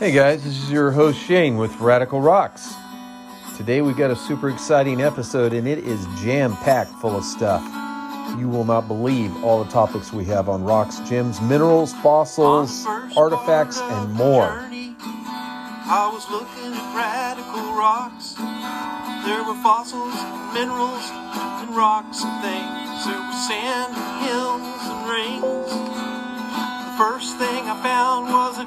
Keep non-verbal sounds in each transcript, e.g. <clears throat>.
Hey guys, this is your host Shane with Radical Rocks. Today we got a super exciting episode and it is jam packed full of stuff. You will not believe all the topics we have on rocks, gems, minerals, fossils, artifacts, and more. I was looking at radical rocks. There were fossils, minerals, and rocks and things. There were sand, hills, and rings. The first thing I found was a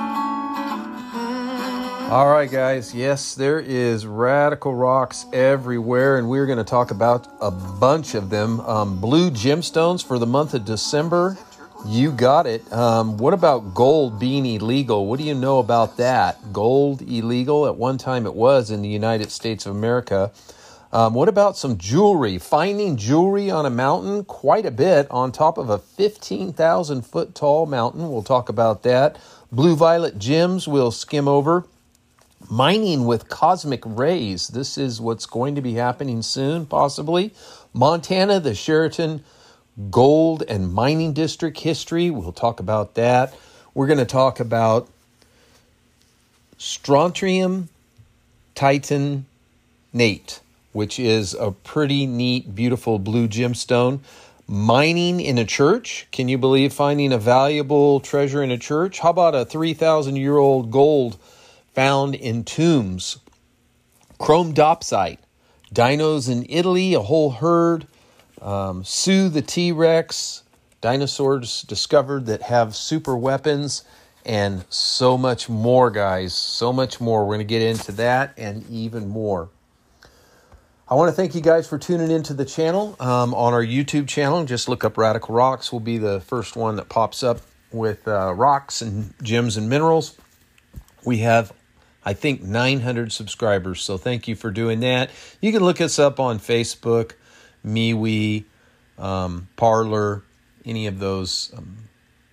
All right, guys. Yes, there is radical rocks everywhere, and we're going to talk about a bunch of them. Um, blue gemstones for the month of December. You got it. Um, what about gold being illegal? What do you know about that? Gold illegal? At one time it was in the United States of America. Um, what about some jewelry? Finding jewelry on a mountain, quite a bit, on top of a 15,000 foot tall mountain. We'll talk about that. Blue violet gems we'll skim over mining with cosmic rays. This is what's going to be happening soon, possibly. Montana, the Sheridan Gold and Mining District history. We'll talk about that. We're going to talk about strontium titanate, which is a pretty neat, beautiful blue gemstone. Mining in a church. Can you believe finding a valuable treasure in a church? How about a 3,000 year old gold? Found in tombs. Chrome dopsite, dinos in Italy, a whole herd. Um, Sue the T Rex, dinosaurs discovered that have super weapons, and so much more, guys. So much more. We're going to get into that and even more. I want to thank you guys for tuning into the channel um, on our YouTube channel. Just look up Radical Rocks, will be the first one that pops up with uh, rocks and gems and minerals. We have I think 900 subscribers. So thank you for doing that. You can look us up on Facebook, MeWe, um, Parler, any of those um,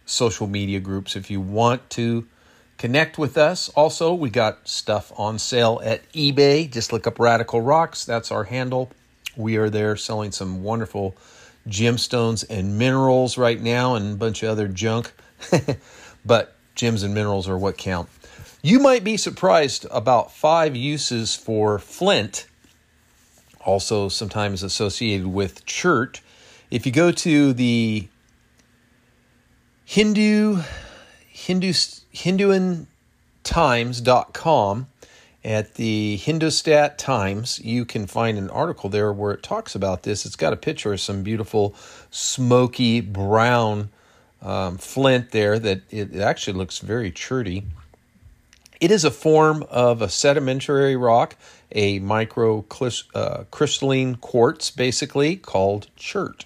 social media groups if you want to connect with us. Also, we got stuff on sale at eBay. Just look up Radical Rocks. That's our handle. We are there selling some wonderful gemstones and minerals right now and a bunch of other junk. <laughs> but gems and minerals are what count. You might be surprised about five uses for flint, also sometimes associated with chert. If you go to the Hindu, Hindu, HinduanTimes.com at the Hindustan Times, you can find an article there where it talks about this. It's got a picture of some beautiful smoky brown um, flint there that it actually looks very cherty. It is a form of a sedimentary rock, a microcrystalline uh, quartz, basically called chert.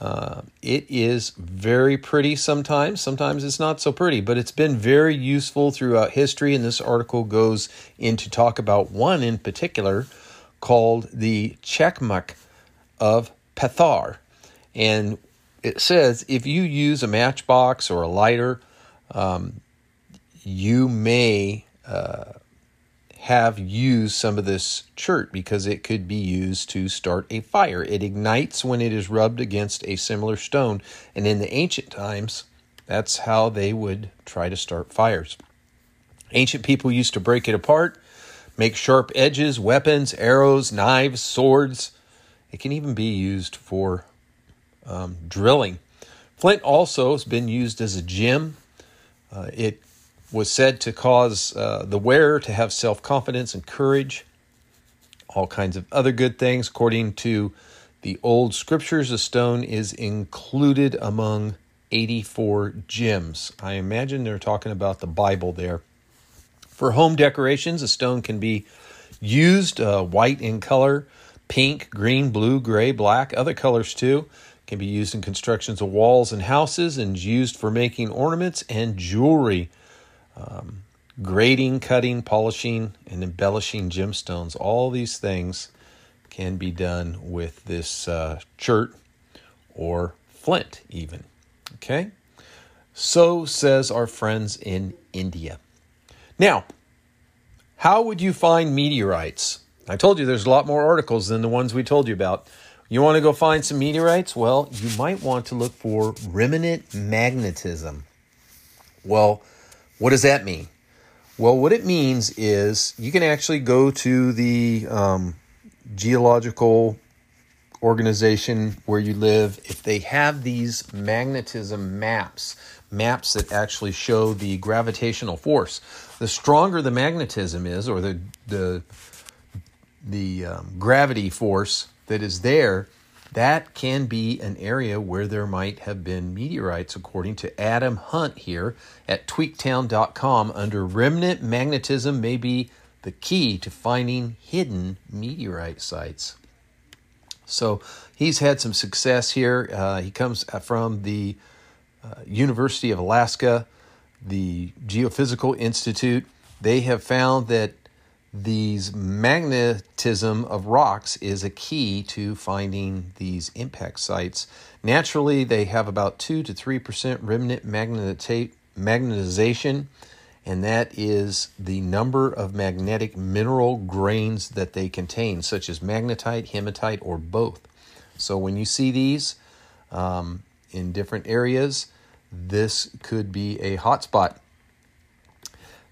Uh, it is very pretty sometimes. Sometimes it's not so pretty, but it's been very useful throughout history. And this article goes into talk about one in particular called the Chakmak of Pathar. And it says if you use a matchbox or a lighter, um, you may uh, have used some of this chert because it could be used to start a fire. It ignites when it is rubbed against a similar stone, and in the ancient times, that's how they would try to start fires. Ancient people used to break it apart, make sharp edges, weapons, arrows, knives, swords. It can even be used for um, drilling. Flint also has been used as a gem. Uh, it was said to cause uh, the wearer to have self confidence and courage, all kinds of other good things. According to the old scriptures, a stone is included among 84 gems. I imagine they're talking about the Bible there. For home decorations, a stone can be used uh, white in color, pink, green, blue, gray, black, other colors too. Can be used in constructions of walls and houses and used for making ornaments and jewelry um, grading, cutting, polishing, and embellishing gemstones. All these things can be done with this uh, chert or flint, even. Okay? So says our friends in India. Now, how would you find meteorites? I told you there's a lot more articles than the ones we told you about. You want to go find some meteorites? Well, you might want to look for remnant magnetism. Well, what does that mean? Well, what it means is you can actually go to the um, geological organization where you live if they have these magnetism maps maps that actually show the gravitational force the stronger the magnetism is or the the the um, gravity force that is there that can be an area where there might have been meteorites according to adam hunt here at tweaktown.com under remnant magnetism may be the key to finding hidden meteorite sites so he's had some success here. Uh, he comes from the uh, University of Alaska, the Geophysical Institute. They have found that these magnetism of rocks is a key to finding these impact sites. Naturally, they have about 2 to 3% remnant magnetization and that is the number of magnetic mineral grains that they contain, such as magnetite, hematite, or both. So when you see these um, in different areas, this could be a hotspot.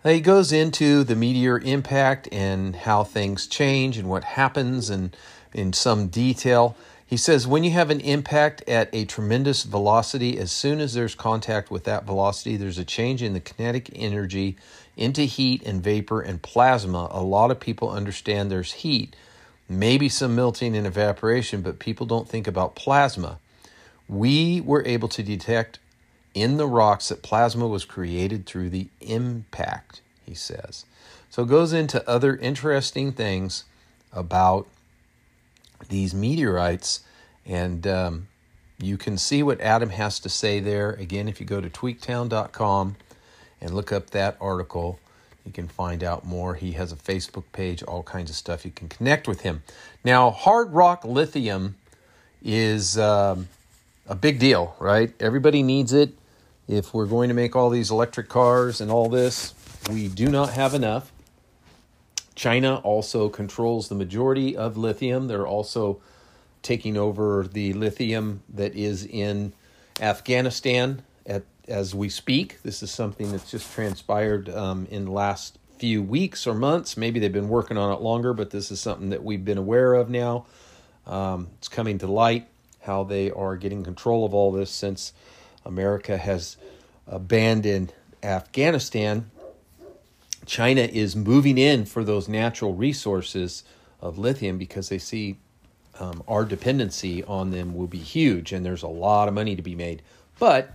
He goes into the meteor impact and how things change and what happens and in some detail. He says when you have an impact at a tremendous velocity, as soon as there's contact with that velocity, there's a change in the kinetic energy into heat and vapor and plasma. A lot of people understand there's heat, maybe some melting and evaporation, but people don't think about plasma. We were able to detect in the rocks that plasma was created through the impact, he says. So it goes into other interesting things about these meteorites, and um, you can see what Adam has to say there. Again, if you go to tweaktown.com and look up that article, you can find out more. He has a Facebook page, all kinds of stuff. You can connect with him. Now, hard rock lithium is um, a big deal, right? Everybody needs it. If we're going to make all these electric cars and all this, we do not have enough. China also controls the majority of lithium. They're also taking over the lithium that is in Afghanistan at, as we speak. This is something that's just transpired um, in the last few weeks or months. Maybe they've been working on it longer, but this is something that we've been aware of now. Um, it's coming to light how they are getting control of all this since America has abandoned Afghanistan China is moving in for those natural resources of lithium because they see um, our dependency on them will be huge and there's a lot of money to be made. But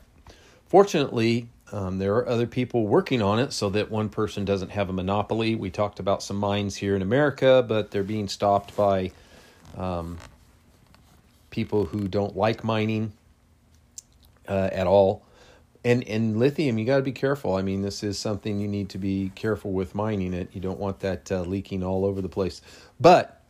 fortunately, um, there are other people working on it so that one person doesn't have a monopoly. We talked about some mines here in America, but they're being stopped by um, people who don't like mining uh, at all. And and lithium you got to be careful. I mean this is something you need to be careful with mining it. You don't want that uh, leaking all over the place. But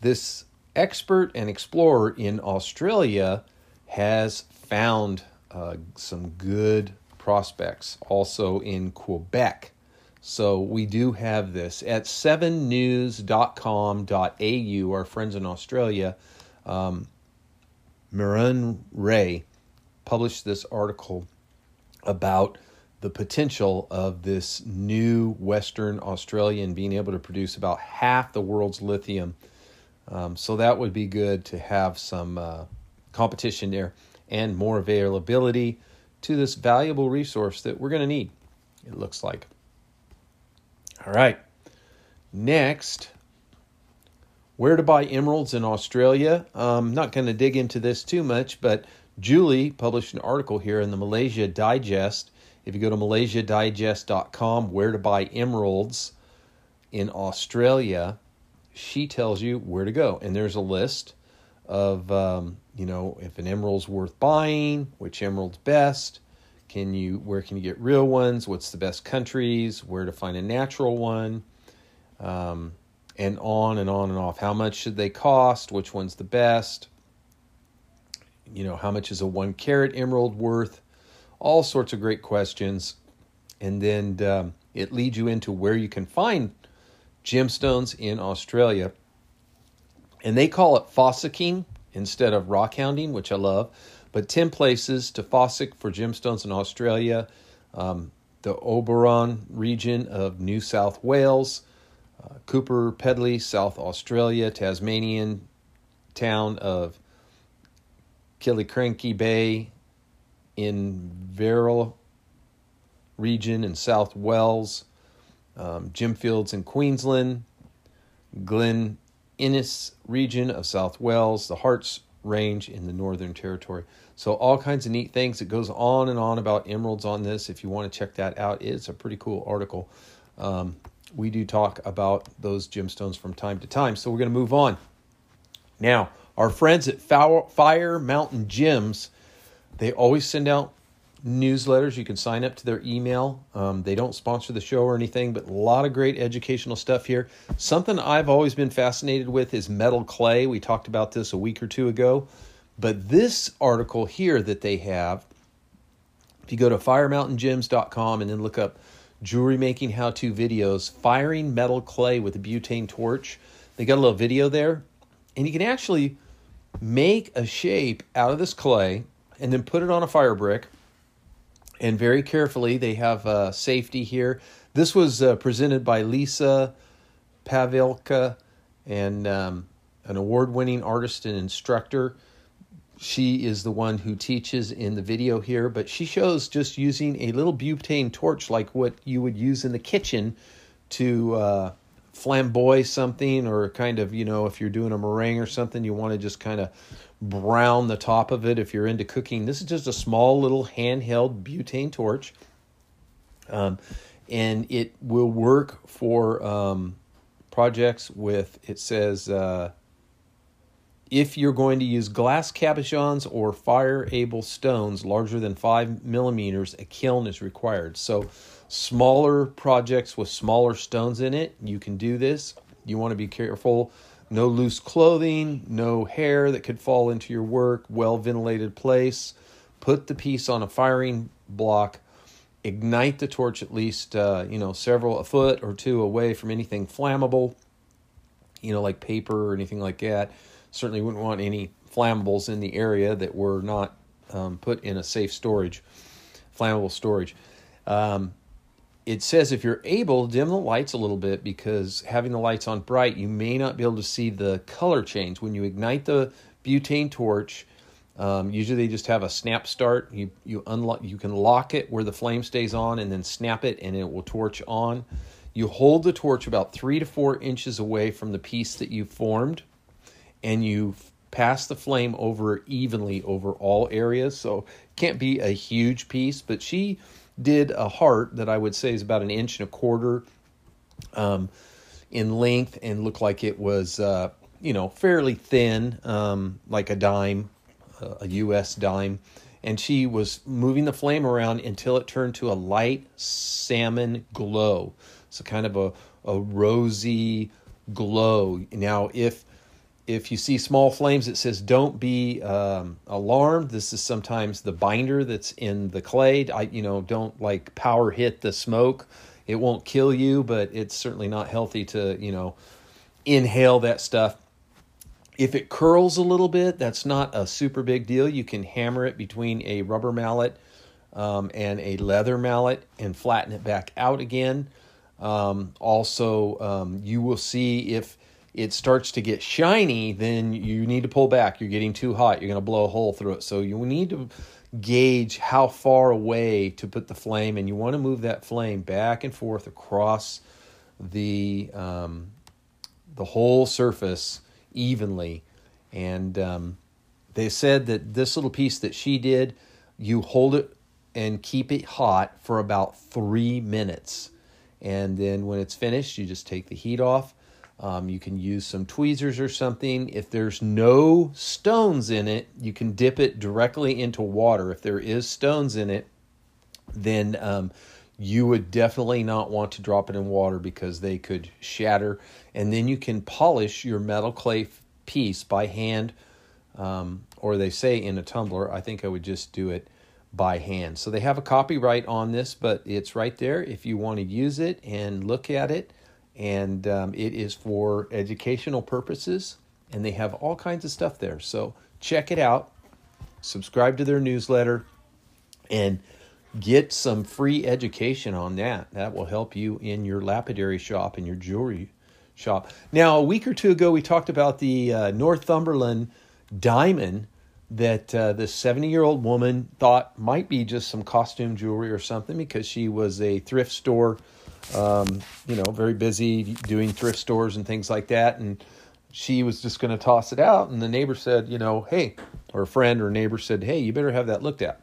this expert and explorer in australia has found uh, some good prospects also in quebec. So we do have this at 7news.com.au our friends in australia um, Marin Ray published this article about the potential of this new Western Australian being able to produce about half the world's lithium. Um, so that would be good to have some uh, competition there and more availability to this valuable resource that we're going to need, it looks like. All right. Next, where to buy emeralds in Australia. I'm um, not going to dig into this too much, but Julie published an article here in the Malaysia Digest. If you go to malaysiadigest.com, where to buy emeralds in Australia, she tells you where to go. And there's a list of, um, you know, if an emerald's worth buying, which emerald's best, can you, where can you get real ones, what's the best countries, where to find a natural one. Um, and on and on and off. How much should they cost? Which one's the best? You know, how much is a one carat emerald worth? All sorts of great questions. And then um, it leads you into where you can find gemstones in Australia. And they call it fossicking instead of rock hounding, which I love. But 10 places to fossick for gemstones in Australia. Um, the Oberon region of New South Wales, uh, Coober Pedy, South Australia, Tasmanian town of Killiecrankie Bay in Verrill region in South Wales, um, Gemfields in Queensland, Glen Innes region of South Wales, the Harts Range in the Northern Territory. So all kinds of neat things. It goes on and on about emeralds on this. If you want to check that out, it's a pretty cool article. Um, we do talk about those gemstones from time to time. So we're going to move on. Now, our friends at Fire Mountain Gems, they always send out newsletters. You can sign up to their email. Um, they don't sponsor the show or anything, but a lot of great educational stuff here. Something I've always been fascinated with is metal clay. We talked about this a week or two ago. But this article here that they have, if you go to firemountaingems.com and then look up jewelry making how to videos, firing metal clay with a butane torch, they got a little video there. And you can actually make a shape out of this clay and then put it on a fire brick and very carefully. They have uh, safety here. This was uh, presented by Lisa Pavelka, and um, an award-winning artist and instructor. She is the one who teaches in the video here, but she shows just using a little butane torch like what you would use in the kitchen to uh, flamboy something, or kind of, you know, if you're doing a meringue or something, you want to just kind of brown the top of it if you're into cooking. This is just a small little handheld butane torch. Um, and it will work for um, projects with, it says, uh, if you're going to use glass cabochons or fire able stones larger than five millimeters, a kiln is required. So, smaller projects with smaller stones in it, you can do this. You want to be careful no loose clothing, no hair that could fall into your work, well ventilated place. Put the piece on a firing block, ignite the torch at least, uh, you know, several, a foot or two away from anything flammable, you know, like paper or anything like that. Certainly wouldn't want any flammables in the area that were not um, put in a safe storage, flammable storage. Um, it says if you're able, dim the lights a little bit because having the lights on bright, you may not be able to see the color change. When you ignite the butane torch, um, usually they just have a snap start. You you unlock you can lock it where the flame stays on and then snap it and it will torch on. You hold the torch about three to four inches away from the piece that you formed, and you pass the flame over evenly over all areas. So can't be a huge piece, but she did a heart that I would say is about an inch and a quarter um, in length and looked like it was, uh, you know, fairly thin, um, like a dime, a U.S. dime. And she was moving the flame around until it turned to a light salmon glow. So kind of a, a rosy glow. Now, if if you see small flames, it says don't be um, alarmed. This is sometimes the binder that's in the clay. I, you know, don't like power hit the smoke. It won't kill you, but it's certainly not healthy to, you know, inhale that stuff. If it curls a little bit, that's not a super big deal. You can hammer it between a rubber mallet um, and a leather mallet and flatten it back out again. Um, also, um, you will see if it starts to get shiny, then you need to pull back. You're getting too hot. You're going to blow a hole through it. So you need to gauge how far away to put the flame, and you want to move that flame back and forth across the um, the whole surface evenly. And um, they said that this little piece that she did, you hold it and keep it hot for about three minutes. And then when it's finished, you just take the heat off um, you can use some tweezers or something. If there's no stones in it, you can dip it directly into water. If there is stones in it, then um, you would definitely not want to drop it in water because they could shatter. And then you can polish your metal clay piece by hand, um, or they say in a tumbler. I think I would just do it by hand. So they have a copyright on this, but it's right there if you want to use it and look at it. And um, it is for educational purposes, and they have all kinds of stuff there. So check it out, subscribe to their newsletter, and get some free education on that. That will help you in your lapidary shop and your jewelry shop. Now, a week or two ago, we talked about the uh, Northumberland diamond that uh, this 70 year old woman thought might be just some costume jewelry or something because she was a thrift store, um, you know, very busy doing thrift stores and things like that. And she was just going to toss it out. And the neighbor said, you know, hey, or a friend or neighbor said, hey, you better have that looked at.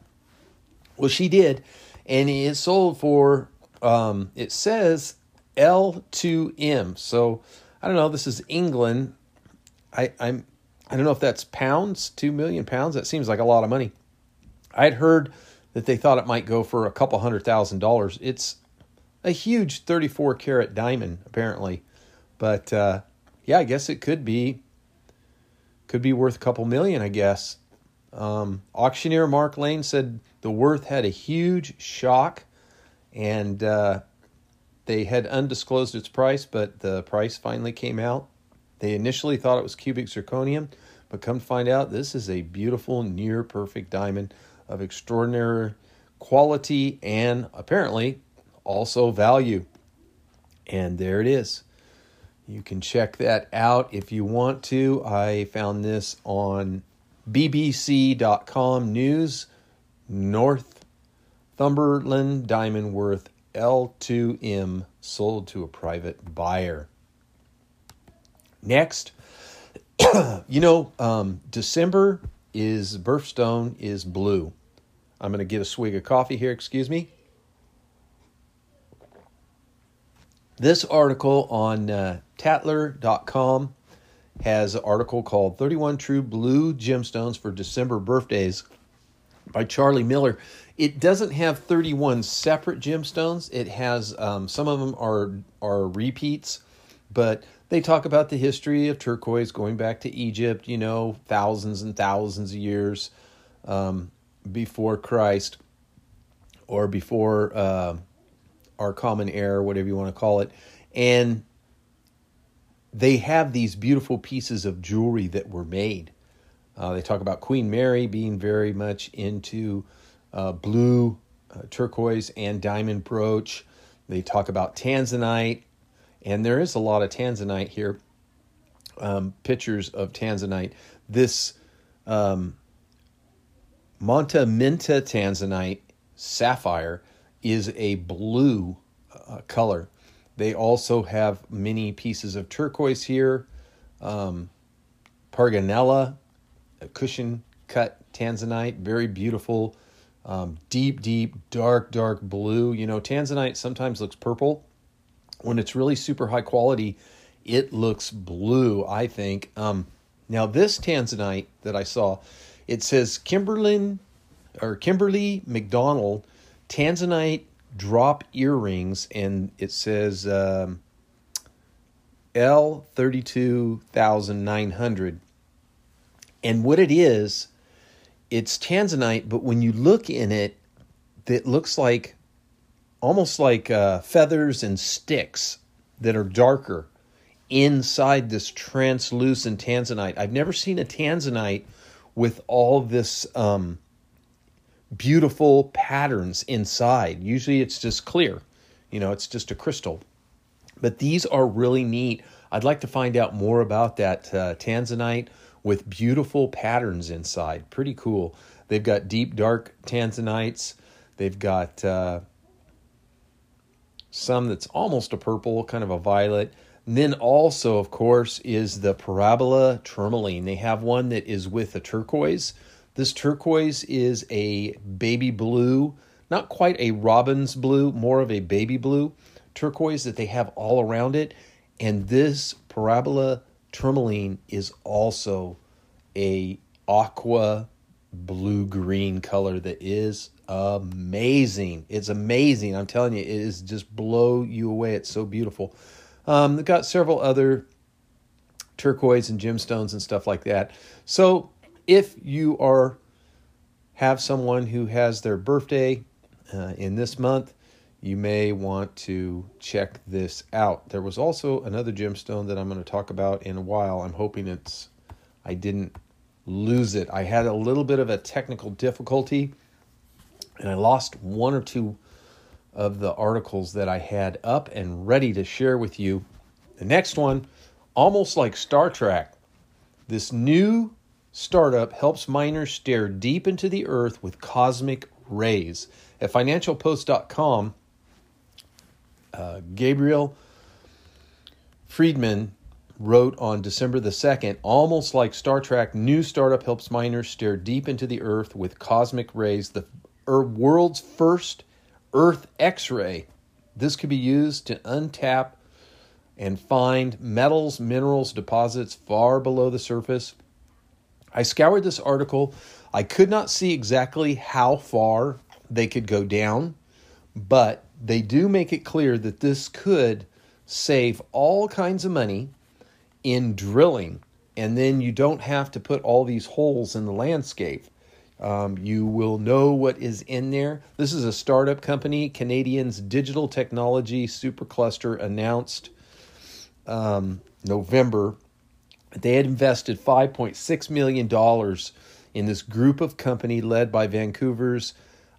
Well, she did, and it sold for um, it says L2M. So I don't know. This is England. I, I'm I don't know if that's pounds, two million pounds. That seems like a lot of money. I'd heard that they thought it might go for a couple hundred thousand dollars. It's a huge 34 carat diamond, apparently, but uh, yeah, I guess it could be could be worth a couple million. I guess. Um, auctioneer Mark Lane said the worth had a huge shock, and uh, they had undisclosed its price, but the price finally came out. They initially thought it was cubic zirconium, but come to find out, this is a beautiful, near perfect diamond of extraordinary quality and apparently also value. And there it is. You can check that out if you want to. I found this on BBC.com News. Northumberland diamond worth L2M sold to a private buyer. Next, <coughs> you know, um, December is birthstone is blue. I'm going to get a swig of coffee here, excuse me. This article on uh, Tatler.com has an article called 31 True Blue Gemstones for December Birthdays by Charlie Miller. It doesn't have 31 separate gemstones. It has um, some of them are are repeats, but they talk about the history of turquoise going back to Egypt, you know, thousands and thousands of years um, before Christ or before uh, our common era, whatever you want to call it. And they have these beautiful pieces of jewelry that were made. Uh, they talk about Queen Mary being very much into uh, blue, uh, turquoise, and diamond brooch. They talk about tanzanite, and there is a lot of tanzanite here. Um, pictures of tanzanite. This um, Monta Minta tanzanite sapphire is a blue uh, color. They also have many pieces of turquoise here. Um, Parganella, a cushion cut tanzanite, very beautiful, um, deep, deep, dark, dark blue. You know, tanzanite sometimes looks purple. When it's really super high quality, it looks blue, I think. Um, now, this tanzanite that I saw, it says Kimberlin or Kimberly McDonald tanzanite drop earrings, and it says um, L thirty two thousand nine hundred. And what it is, it's tanzanite, but when you look in it, it looks like almost like uh, feathers and sticks that are darker inside this translucent tanzanite. I've never seen a tanzanite with all this um, beautiful patterns inside. Usually it's just clear, you know, it's just a crystal. But these are really neat. I'd like to find out more about that uh, tanzanite with beautiful patterns inside. Pretty cool. They've got deep, dark tanzanites. They've got uh, some that's almost a purple, kind of a violet. And then also, of course, is the Paraiba tourmaline. They have one that is with a turquoise. This turquoise is a baby blue, not quite a robin's blue, more of a baby blue turquoise that they have all around it. And this Paraiba tourmaline is also a aqua blue green color that is amazing. It's amazing. I'm telling you, it is just blow you away. It's so beautiful. Um, they've got several other turquoise and gemstones and stuff like that. So if you are have someone who has their birthday uh, in this month, you may want to check this out. There was also another gemstone that I'm going to talk about in a while. I'm hoping it's I didn't lose it. I had a little bit of a technical difficulty and I lost one or two of the articles that I had up and ready to share with you. The next one, almost like Star Trek, this new startup helps miners stare deep into the earth with cosmic rays. At financialpost.com, uh, Gabriel Friedman wrote on December the 2nd, almost like Star Trek, new startup helps miners stare deep into the earth with cosmic rays. The world's first Earth X ray. This could be used to untap and find metals, minerals, deposits far below the surface. I scoured this article. I could not see exactly how far they could go down, but they do make it clear that this could save all kinds of money in drilling, and then you don't have to put all these holes in the landscape. Um, you will know what is in there. This is a startup company. Canadians Digital Technology Supercluster announced um, November they had invested $5.6 million in this group of company led by Vancouver's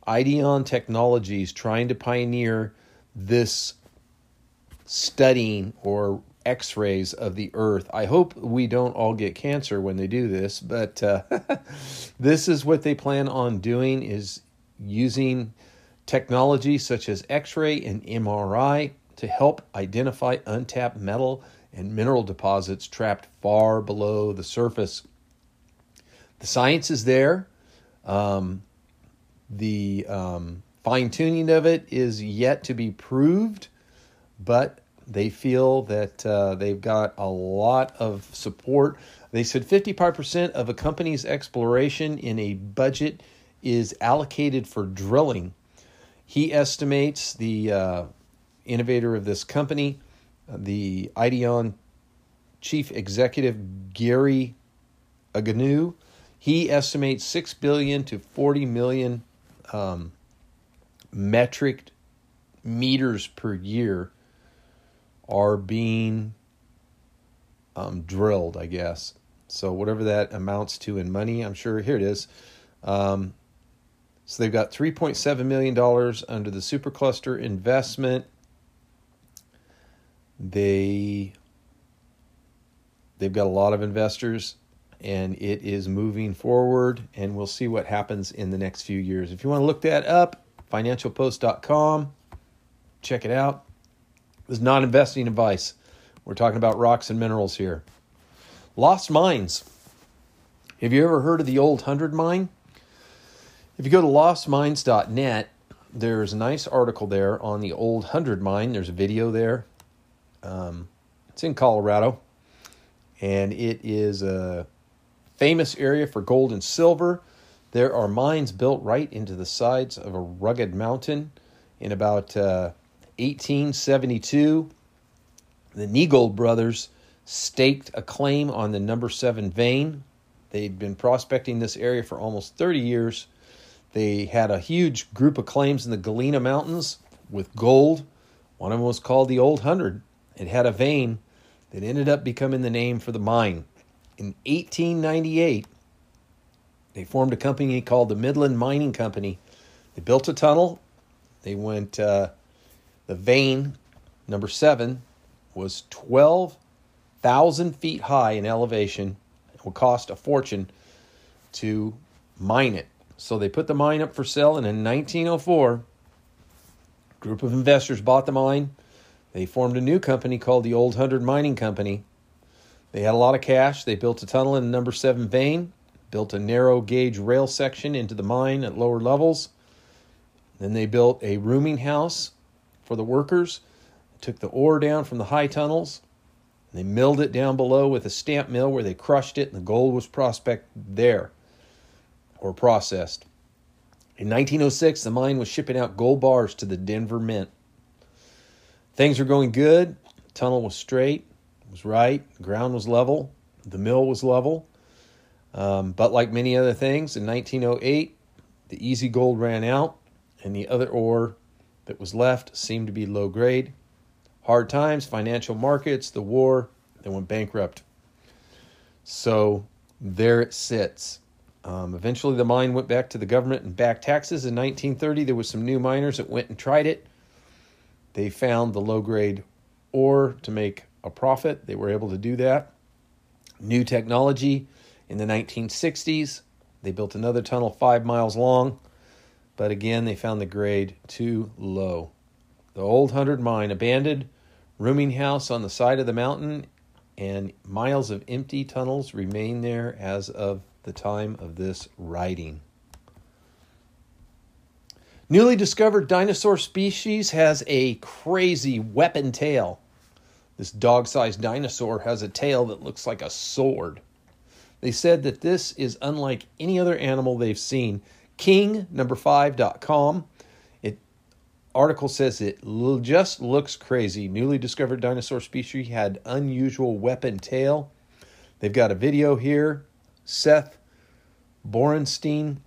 Ideon Technologies trying to pioneer this studying or x rays of the earth. I hope we don't all get cancer when they do this, but uh, <laughs> this is what they plan on doing is using technology such as x ray and MRI to help identify untapped metal and mineral deposits trapped far below the surface. The science is there. Um, the um, fine tuning of it is yet to be proved, but they feel that uh, they've got a lot of support. They said 55% of a company's exploration in a budget is allocated for drilling. He estimates, the uh, innovator of this company, the Ideon chief executive, Gary Agnew, he estimates 6 billion to 40 million um, metric meters per year are being um, drilled, I guess. So whatever that amounts to in money, I'm sure here it is. Um, so they've got 3.7 million dollars under the supercluster investment. They they've got a lot of investors and it is moving forward and we'll see what happens in the next few years. If you want to look that up, financialpost.com, check it out. This is not investing advice. We're talking about rocks and minerals here. Lost mines. Have you ever heard of the old hundred mine? If you go to lostmines.net, there's a nice article there on the old hundred mine. There's a video there. Um, it's in Colorado, and it is a famous area for gold and silver. There are mines built right into the sides of a rugged mountain in about uh, 1872, the Neigold brothers staked a claim on the number seven vein. They'd been prospecting this area for almost 30 years. They had a huge group of claims in the Galena Mountains with gold. One of them was called the Old Hundred. It had a vein that ended up becoming the name for the mine. In 1898, they formed a company called the Midland Mining Company. They built a tunnel. They went uh, the vein, number seven, was 12,000 feet high in elevation. It would cost a fortune to mine it. So they put the mine up for sale, and in 1904, a group of investors bought the mine. They formed a new company called the Old Hundred Mining Company. They had a lot of cash. They built a tunnel in the number seven vein, built a narrow gauge rail section into the mine at lower levels. Then they built a rooming house for the workers, took the ore down from the high tunnels, they milled it down below with a stamp mill where they crushed it and the gold was prospect there or processed. In 1906, the mine was shipping out gold bars to the Denver Mint. Things were going good. Tunnel was straight, was right, ground was level, the mill was level. Um, but like many other things, in 1908, the easy gold ran out, and the other ore that was left seemed to be low grade. Hard times, financial markets, the war, they went bankrupt. So there it sits. Um, eventually, the mine went back to the government and back taxes. In 1930, there was some new miners that went and tried it. They found the low grade ore to make a profit. They were able to do that. New technology in the 1960s. They built another tunnel five miles long, but again, they found the grade too low. The old Hundred Mine, abandoned rooming house on the side of the mountain, and miles of empty tunnels remain there as of the time of this writing. Newly discovered dinosaur species has a crazy weapon tail. This dog sized dinosaur has a tail that looks like a sword. They said that this is unlike any other animal they've seen. King number 5.com. It article says it l- just looks crazy. Newly discovered dinosaur species had unusual weapon tail. They've got a video here. Seth Borenstein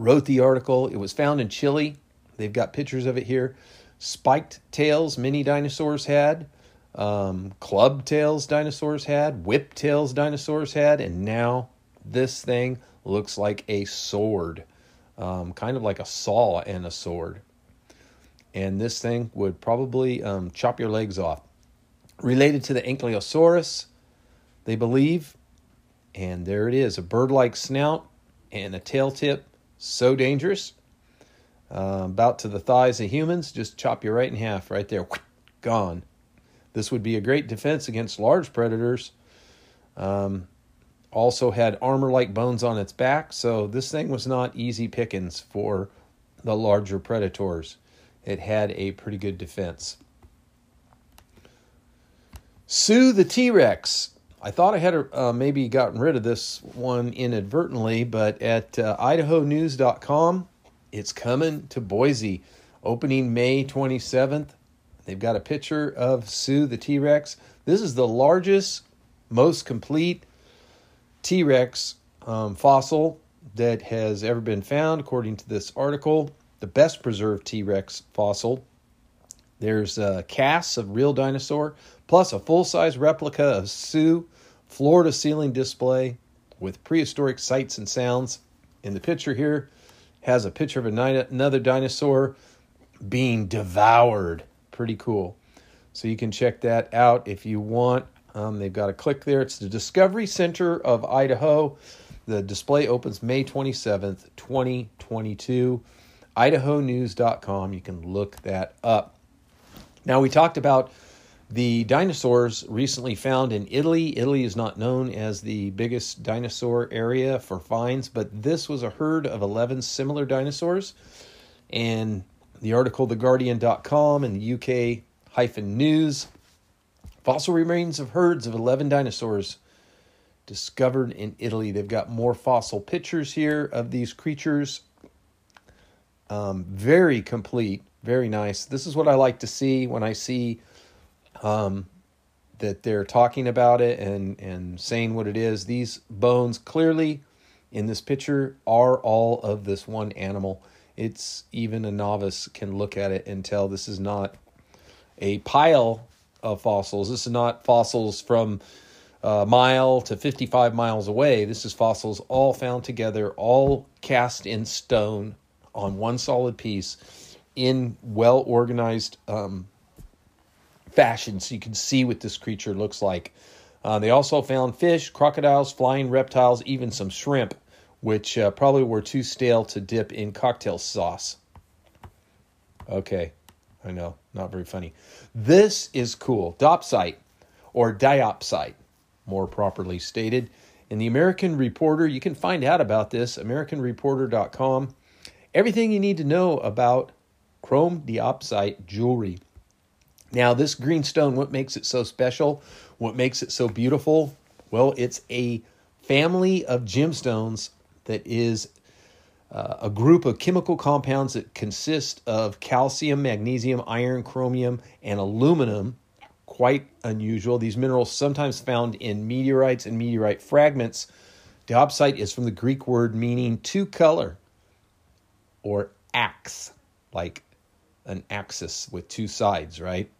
wrote the article. It was found in Chile. They've got pictures of it here. Spiked tails, many dinosaurs had. Um, club tails, dinosaurs had. Whip tails, dinosaurs had. And now this thing looks like a sword, um, kind of like a saw and a sword. And this thing would probably um, chop your legs off. Related to the Ankylosaurus, they believe. And there it is a bird like snout and a tail tip so dangerous. Uh, about to the thighs of humans, just chop you right in half right there. Gone. This would be a great defense against large predators. Um, also had armor like bones on its back, so this thing was not easy pickings for the larger predators. It had a pretty good defense. Sue the T Rex. I thought I had uh, maybe gotten rid of this one inadvertently, but at uh, idahonews.com, it's coming to Boise, opening May 27th. They've got a picture of Sue the T Rex. This is the largest, most complete T Rex um, fossil that has ever been found, according to this article. The best preserved T Rex fossil. There's uh, casts of real dinosaur, plus a full size replica of Sue, floor to ceiling display with prehistoric sights and sounds. In the picture here, has a picture of another dinosaur being devoured. Pretty cool. So you can check that out if you want. Um, they've got a click there. It's the Discovery Center of Idaho. The display opens May 27th, 2022. IdahoNews.com. You can look that up. Now, we talked about the dinosaurs recently found in Italy. Italy is not known as the biggest dinosaur area for finds, but this was a herd of 11 similar dinosaurs. And the article, TheGuardian.com, and the UK hyphen news fossil remains of herds of 11 dinosaurs discovered in Italy. They've got more fossil pictures here of these creatures. Um, very complete, very nice. This is what I like to see when I see um, that they're talking about it and, and saying what it is. These bones clearly in this picture are all of this one animal. It's even a novice can look at it and tell this is not a pile of fossils. This is not fossils from a mile to 55 miles away. This is fossils all found together, all cast in stone on one solid piece in well organized um, fashion so you can see what this creature looks like. Uh, they also found fish, crocodiles, flying reptiles, even some shrimp, which uh, probably were too stale to dip in cocktail sauce. Okay, I know, not very funny. This is cool. Dopsite, or diopsite, more properly stated. In the American Reporter, you can find out about this, AmericanReporter.com. Everything you need to know about chrome diopsite jewelry. Now, this green stone, what makes it so special? What makes it so beautiful? Well, it's a family of gemstones that is uh, a group of chemical compounds that consist of calcium, magnesium, iron, chromium, and aluminum. Quite unusual. These minerals sometimes found in meteorites and meteorite fragments. Diopside is from the Greek word meaning to color or axe, like an axis with two sides, right?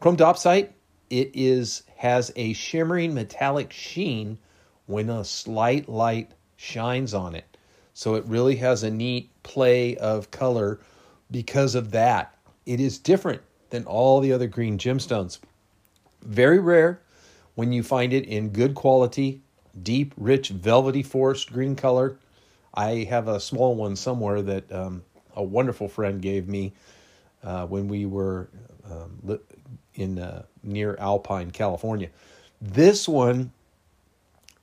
Chrome diopside, it is has a shimmering metallic sheen when a slight light shines on it. So it really has a neat play of color because of that. It is different than all the other green gemstones. Very rare when you find it in good quality, deep, rich, velvety forest green color. I have a small one somewhere that um, a wonderful friend gave me uh, when we were um, in uh, near Alpine, California. This one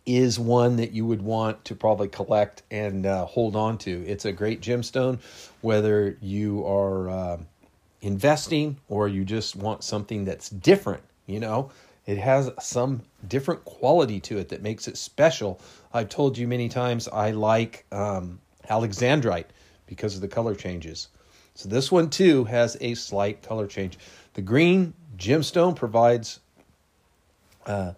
is one that you would want to probably collect and uh, hold on to. It's a great gemstone, whether you are uh, investing or you just want something that's different. You know, it has some different quality to it that makes it special. I've told you many times I like um, alexandrite because of the color changes. So this one too has a slight color change. The green gemstone provides uh,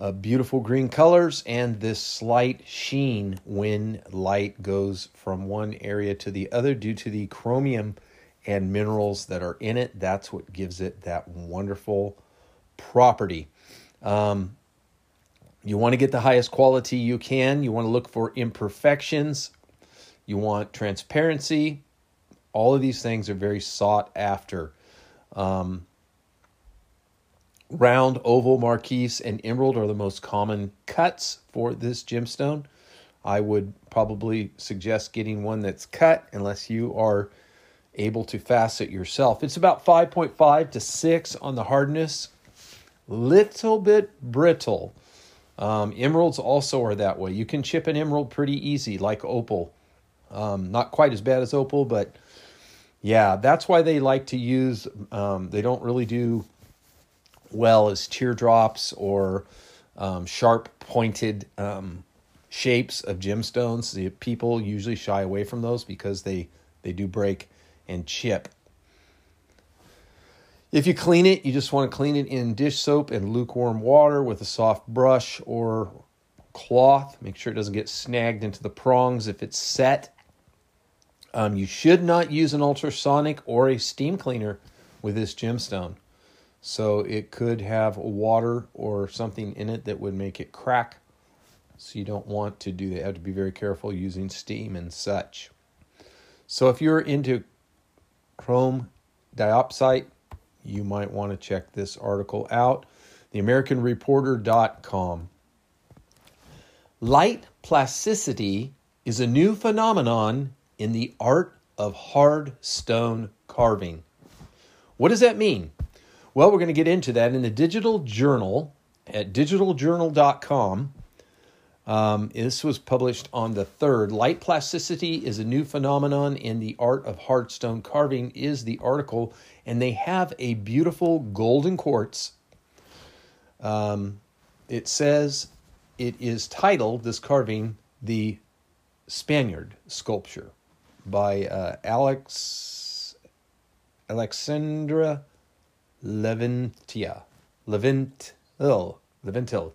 uh, beautiful green colors and this slight sheen when light goes from one area to the other due to the chromium and minerals that are in it. That's what gives it that wonderful property. Um, you want to get the highest quality you can. You want to look for imperfections. You want transparency. All of these things are very sought after. Um, round, oval, marquise, and emerald are the most common cuts for this gemstone. I would probably suggest getting one that's cut unless you are able to facet yourself. It's about 5.5 to 6 on the hardness, little bit brittle. Um, emeralds also are that way. You can chip an emerald pretty easy, like opal. Um, not quite as bad as opal, but yeah, that's why they like to use. Um, they don't really do well as teardrops or um, sharp pointed um, shapes of gemstones. The people usually shy away from those because they, they do break and chip. If you clean it, you just want to clean it in dish soap and lukewarm water with a soft brush or cloth. Make sure it doesn't get snagged into the prongs if it's set. Um, you should not use an ultrasonic or a steam cleaner with this gemstone. So it could have water or something in it that would make it crack. So you don't want to do that. You have to be very careful using steam and such. So if you're into chrome diopside, you might want to check this article out. TheAmericanReporter.com. Light plasticity is a new phenomenon in the art of hard stone carving. What does that mean? Well, we're going to get into that in the digital journal at digitaljournal.com. Um, this was published on the 3rd. Light plasticity is a new phenomenon in the art of hard stone carving, is the article. And they have a beautiful golden quartz. Um, it says it is titled, this carving, the Spaniard sculpture by uh, Alex Alexandra Leventia. Levent, Leventil.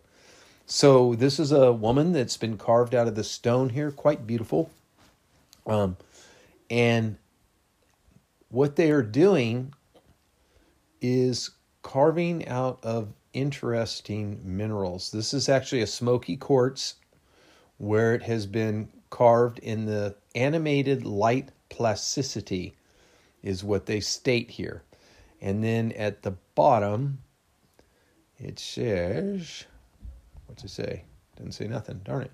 So this is a woman that's been carved out of the stone here, quite beautiful. Um, and what they are doing is carving out of interesting minerals. This is actually a smoky quartz where it has been carved in the animated light plasticity, is what they state here. And then at the bottom, it says, what's it say? Didn't say nothing. Darn it.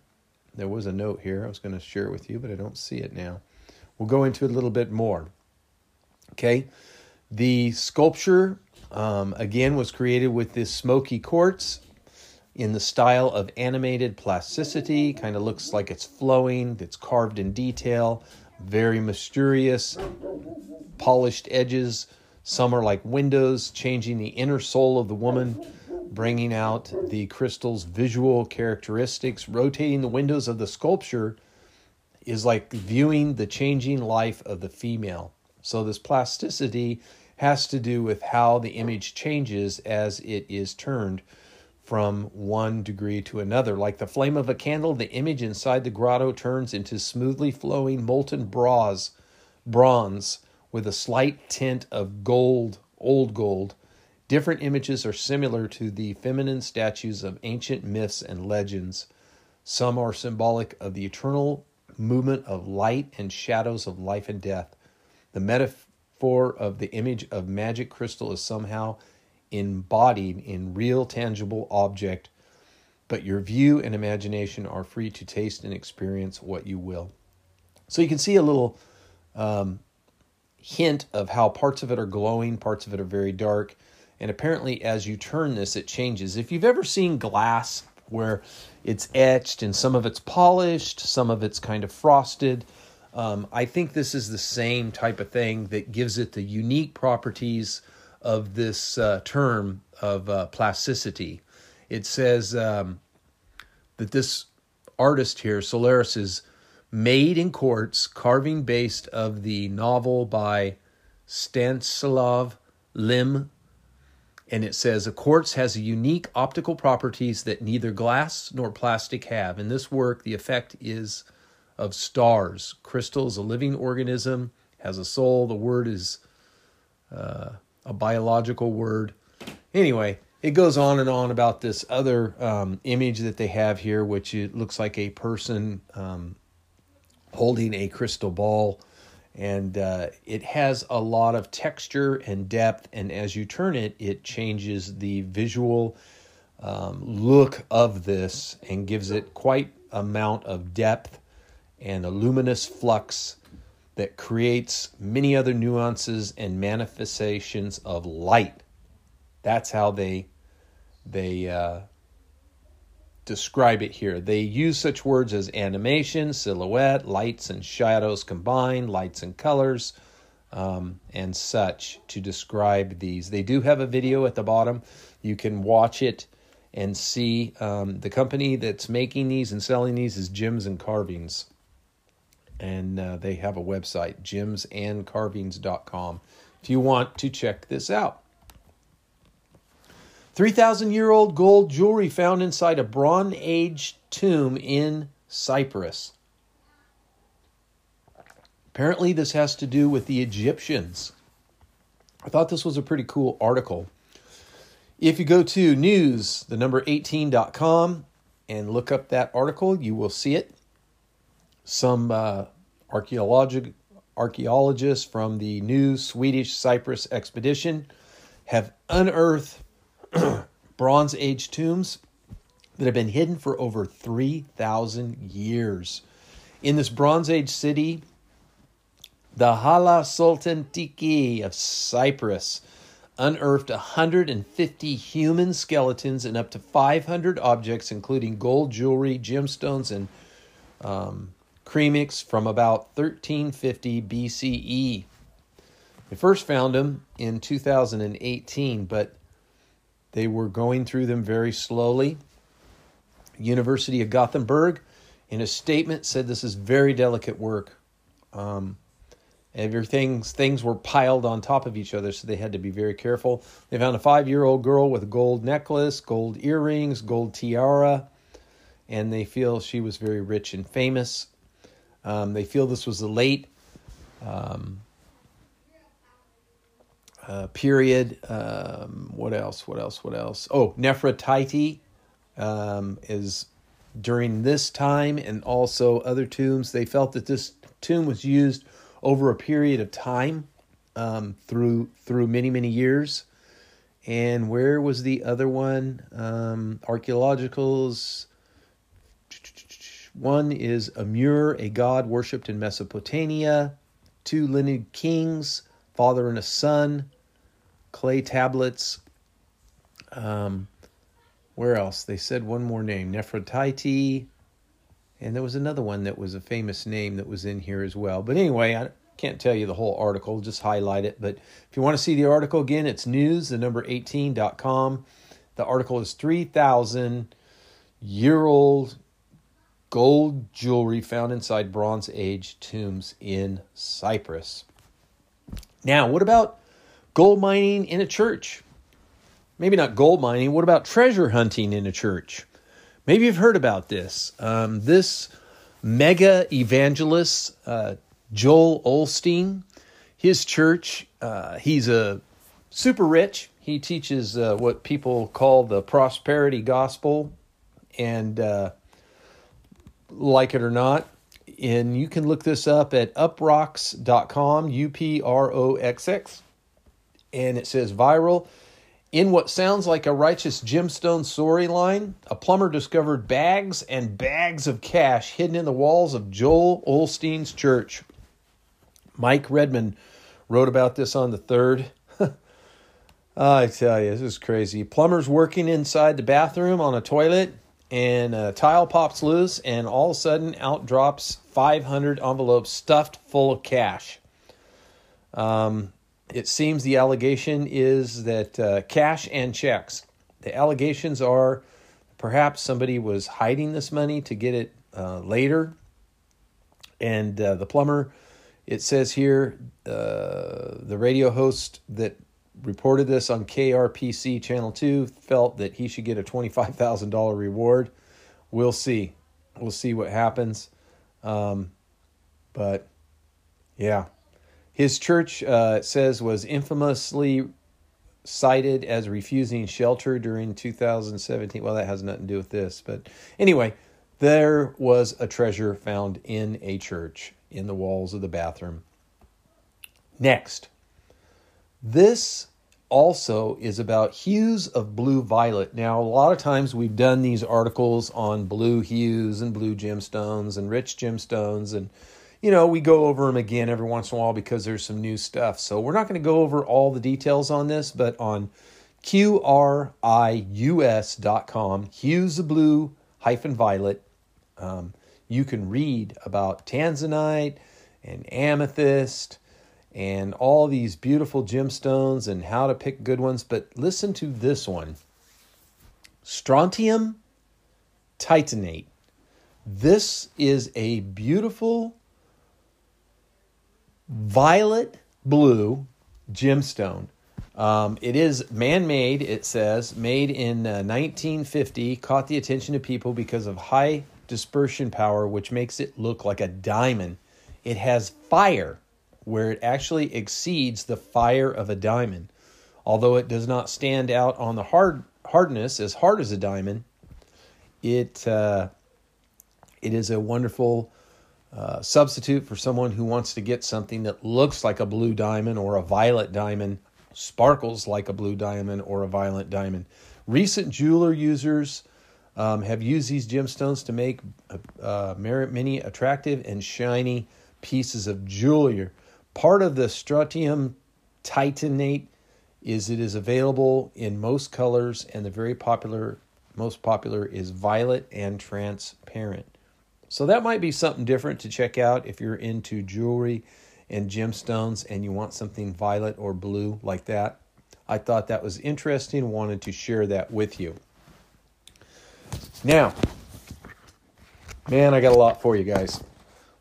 There was a note here. I was going to share it with you, but I don't see it now. We'll go into it a little bit more. Okay. The sculpture, um, again, was created with this smoky quartz in the style of animated plasticity. Kind of looks like it's flowing, it's carved in detail, very mysterious, polished edges some are like windows, changing the inner soul of the woman, bringing out the crystal's visual characteristics, rotating the windows of the sculpture is like viewing the changing life of the female. So, this plasticity has to do with how the image changes as it is turned from one degree to another. Like the flame of a candle, the image inside the grotto turns into smoothly flowing molten bronze, bronze with a slight tint of gold, old gold. Different images are similar to the feminine statues of ancient myths and legends. Some are symbolic of the eternal movement of light and shadows of life and death. The metaphor of the image of magic crystal is somehow embodied in real tangible object, but your view and imagination are free to taste and experience what you will. So you can see a little um, hint of how parts of it are glowing, parts of it are very dark, and apparently as you turn this, it changes. If you've ever seen glass where it's etched and some of it's polished, some of it's kind of frosted. Um, I think this is the same type of thing that gives it the unique properties of this uh, term of uh, plasticity. It says um, that this artist here, Solaris, is made in quartz, carving based of the novel by Stanislav Lem. And it says a quartz has unique optical properties that neither glass nor plastic have. In this work, the effect is of stars. Crystal is a living organism, has a soul. The word is uh, a biological word. Anyway, it goes on and on about this other um, image that they have here, which it looks like a person um, holding a crystal ball. And uh, it has a lot of texture and depth. And as you turn it, it changes the visual um, look of this and gives it quite amount of depth and a luminous flux that creates many other nuances and manifestations of light. That's how they they uh, describe it here. They use such words as animation, silhouette, lights and shadows combined, lights and colors, um, and such to describe these. They do have a video at the bottom. You can watch it and see. Um, the company that's making these and selling these is Gems and Carvings and uh, they have a website, gemsandcarvings.com, if you want to check this out. 3,000 year old gold jewelry found inside a Bronze Age tomb in Cyprus. Apparently, this has to do with the Egyptians. I thought this was a pretty cool article. If you go to news, the number 18.com, and look up that article, you will see it some uh, archaeologic, archaeologists from the new Swedish Cyprus expedition have unearthed <clears throat> Bronze Age tombs that have been hidden for over 3,000 years. In this Bronze Age city, the Hala Sultan Tekke of Cyprus unearthed 150 human skeletons and up to 500 objects, including gold jewelry, gemstones, and um, Cremix from about 1350 BCE. They first found them in 2018, but they were going through them very slowly. University of Gothenburg, in a statement, said this is very delicate work. Um, everything things were piled on top of each other, so they had to be very careful. They found a five-year-old girl with a gold necklace, gold earrings, gold tiara, and they feel she was very rich and famous. Um, they feel this was a late um, uh, period. Um, what else? What else? What else? Oh, Nefertiti um, is during this time, and also other tombs. They felt that this tomb was used over a period of time um, through through many many years. And where was the other one? Um, archaeologicals one is Amur, a god worshipped in Mesopotamia. Two lineage kings, father and a son. Clay tablets. Um, where else? They said one more name Nefertiti. And there was another one that was a famous name that was in here as well. But anyway, I can't tell you the whole article, just highlight it. But if you want to see the article again, it's news, the number 18.com. The article is 3,000 year old gold jewelry found inside Bronze Age tombs in Cyprus. Now, what about gold mining in a church? Maybe not gold mining. What about treasure hunting in a church? Maybe you've heard about this. Um, this mega evangelist, uh, Joel Osteen, his church, uh, he's a super rich. He teaches uh, what people call the prosperity gospel, and uh, like it or not, and you can look this up at uproxx.com, U P R O X X, and it says viral. In what sounds like a righteous gemstone storyline, a plumber discovered bags and bags of cash hidden in the walls of Joel Osteen's church. Mike Redmond wrote about this on the 3rd. <laughs> I tell you, this is crazy. Plumbers working inside the bathroom on a toilet, and a tile pops loose, and all of a sudden out drops 500 envelopes stuffed full of cash. Um, it seems the allegation is that uh, cash and checks. The allegations are perhaps somebody was hiding this money to get it uh, later, and uh, the plumber. It says here uh, the radio host that reported this on KRPC Channel 2 felt that he should get a $25,000 reward. We'll see. We'll see what happens. Um, but yeah, his church, uh, says, was infamously cited as refusing shelter during 2017. Well, that has nothing to do with this. But anyway, there was a treasure found in a church in the walls of the bathroom. Next, this also is about hues of blue violet. Now, a lot of times we've done these articles on blue hues and blue gemstones and rich gemstones, and you know, we go over them again every once in a while because there's some new stuff. So, we're not going to go over all the details on this, but on QRIUS.com, hues of blue hyphen violet, um, you can read about tanzanite and amethyst and all these beautiful gemstones and how to pick good ones. But listen to this one strontium titanate. This is a beautiful violet blue gemstone. Um, it is man made, it says, made in uh, 1950, caught the attention of people because of high dispersion power, which makes it look like a diamond. It has fire where it actually exceeds the fire of a diamond. Although it does not stand out on the hard hardness as hard as a diamond, it uh, it is a wonderful uh, substitute for someone who wants to get something that looks like a blue diamond or a violet diamond, sparkles like a blue diamond or a violet diamond. Recent jeweler users um, have used these gemstones to make uh, many attractive and shiny pieces of jewelry. Part of the strontium titanate is it is available in most colors, and the very popular, most popular is violet and transparent. So that might be something different to check out if you're into jewelry and gemstones and you want something violet or blue like that. I thought that was interesting, wanted to share that with you. Now, man, I got a lot for you guys.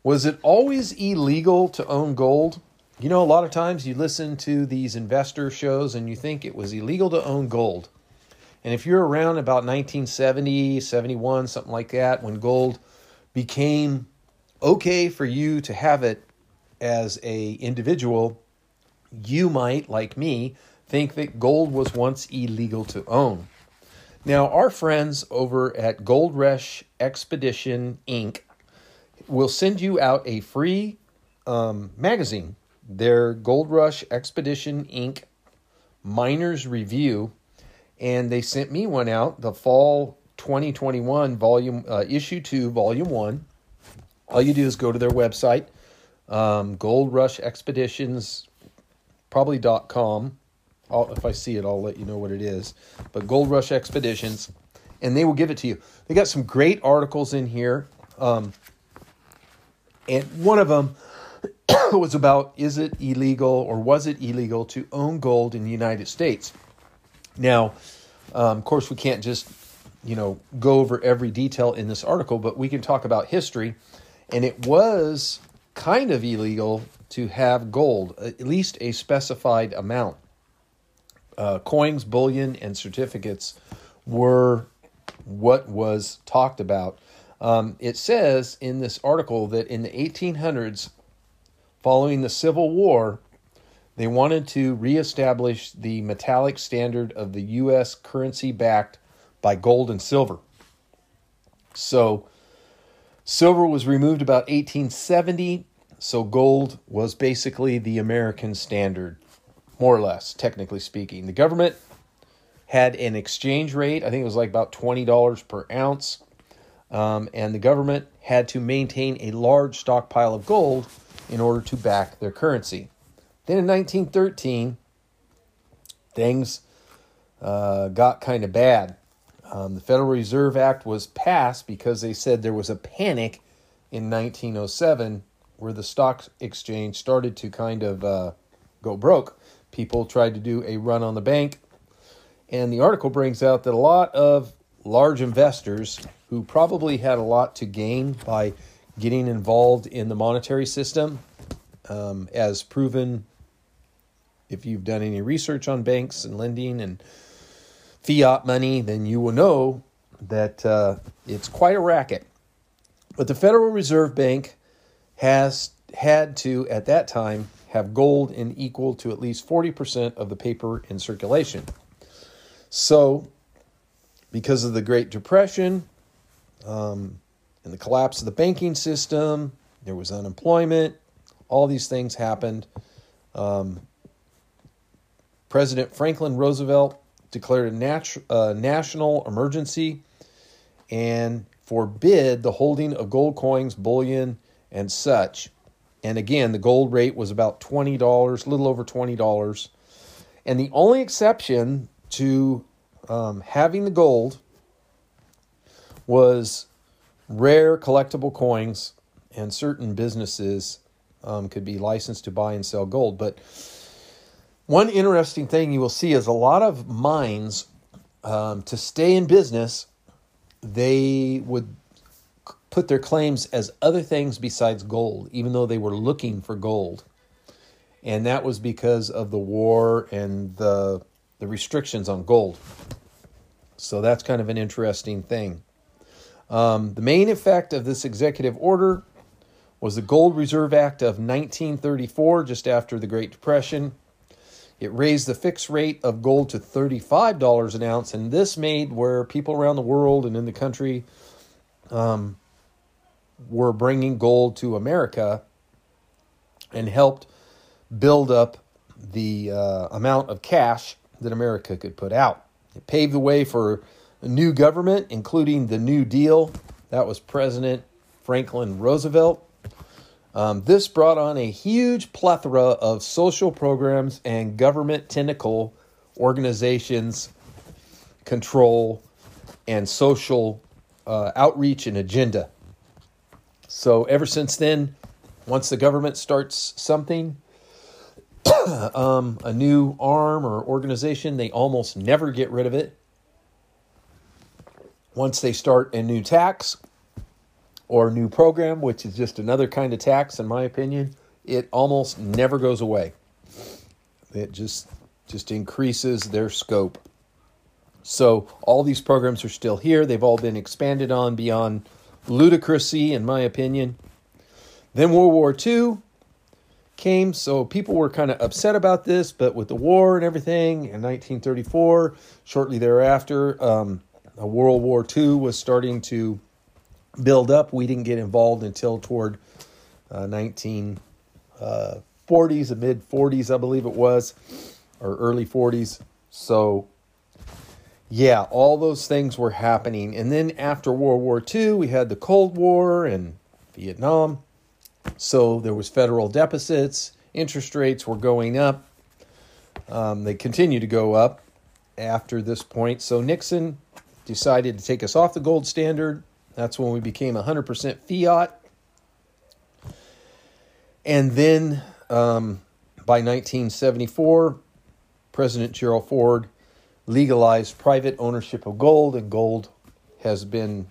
Was it always illegal to own gold? You know, a lot of times you listen to these investor shows and you think it was illegal to own gold. And if you're around about 1970, 71, something like that, when gold became okay for you to have it as a individual, you might, like me, think that gold was once illegal to own. Now, our friends over at Gold Rush Expedition Inc. will send you out a free um, magazine their Gold Rush Expedition Inc. Miners Review, and they sent me one out, the Fall 2021 Volume uh, Issue 2, Volume 1. All you do is go to their website, um, Gold Rush Expeditions, probably .com. I'll, if I see it, I'll let you know what it is. But Gold Rush Expeditions, and they will give it to you. They got some great articles in here. Um, and one of them was about is it illegal or was it illegal to own gold in the United States? Now, um, of course, we can't just you know, go over every detail in this article, but we can talk about history. And it was kind of illegal to have gold, at least a specified amount. Uh, coins, bullion, and certificates were what was talked about. Um, it says in this article that in the 1800s, following the Civil War, they wanted to reestablish the metallic standard of the U.S. currency backed by gold and silver. So, silver was removed about 1870, so gold was basically the American standard, more or less, technically speaking. The government had an exchange rate, I think it was like about $20 per ounce, um, and the government had to maintain a large stockpile of gold in order to back their currency. Then in 1913, things uh, got kind of bad. Um, the Federal Reserve Act was passed because they said there was a panic in 1907 where the stock exchange started to kind of uh, go broke. People tried to do a run on the bank. And the article brings out that a lot of large investors who probably had a lot to gain by getting involved in the monetary system, um, as proven if you've done any research on banks and lending and fiat money, then you will know that uh, it's quite a racket. But the Federal Reserve Bank has had to, at that time, have gold in equal to at least 40% of the paper in circulation. So, because of the Great Depression um, and the collapse of the banking system, there was unemployment, all these things happened. Um, President Franklin Roosevelt declared a nat- uh, national emergency and forbid the holding of gold coins, bullion, and such. And again, the gold rate was about $20, a little over $20. And the only exception to um, having the gold was rare collectible coins, and certain businesses um, could be licensed to buy and sell gold. But one interesting thing you will see is a lot of mines um, to stay in business, they would put their claims as other things besides gold, even though they were looking for gold. And that was because of the war and the, the restrictions on gold. So that's kind of an interesting thing. Um, the main effect of this executive order was the Gold Reserve Act of 1934, just after the Great Depression. It raised the fixed rate of gold to $35 an ounce, and this made where people around the world and in the country um, were bringing gold to America and helped build up the uh, amount of cash that America could put out. It paved the way for new government, including the New Deal. That was President Franklin Roosevelt. Um, this brought on a huge plethora of social programs and government tentacle organizations, control, and social uh, outreach and agenda. So, ever since then, once the government starts something, <coughs> um, a new arm or organization, they almost never get rid of it. Once they start a new tax, or new program, which is just another kind of tax, in my opinion, it almost never goes away. It just just increases their scope. So all these programs are still here. They've all been expanded on beyond ludicrousy, in my opinion. Then World War II came, so people were kind of upset about this, but with the war and everything in 1934, shortly thereafter, um, World War II was starting to build up. We didn't get involved until toward uh, 1940s, uh, the mid 40s, I believe it was, or early 40s. So, yeah, all those things were happening. And then after World War II, we had the Cold War and Vietnam. So there was federal deficits. Interest rates were going up. Um, they continue to go up after this point. So Nixon decided to take us off the gold standard that's when we became 100% fiat. And then um, by 1974, President Gerald Ford legalized private ownership of gold, and gold has been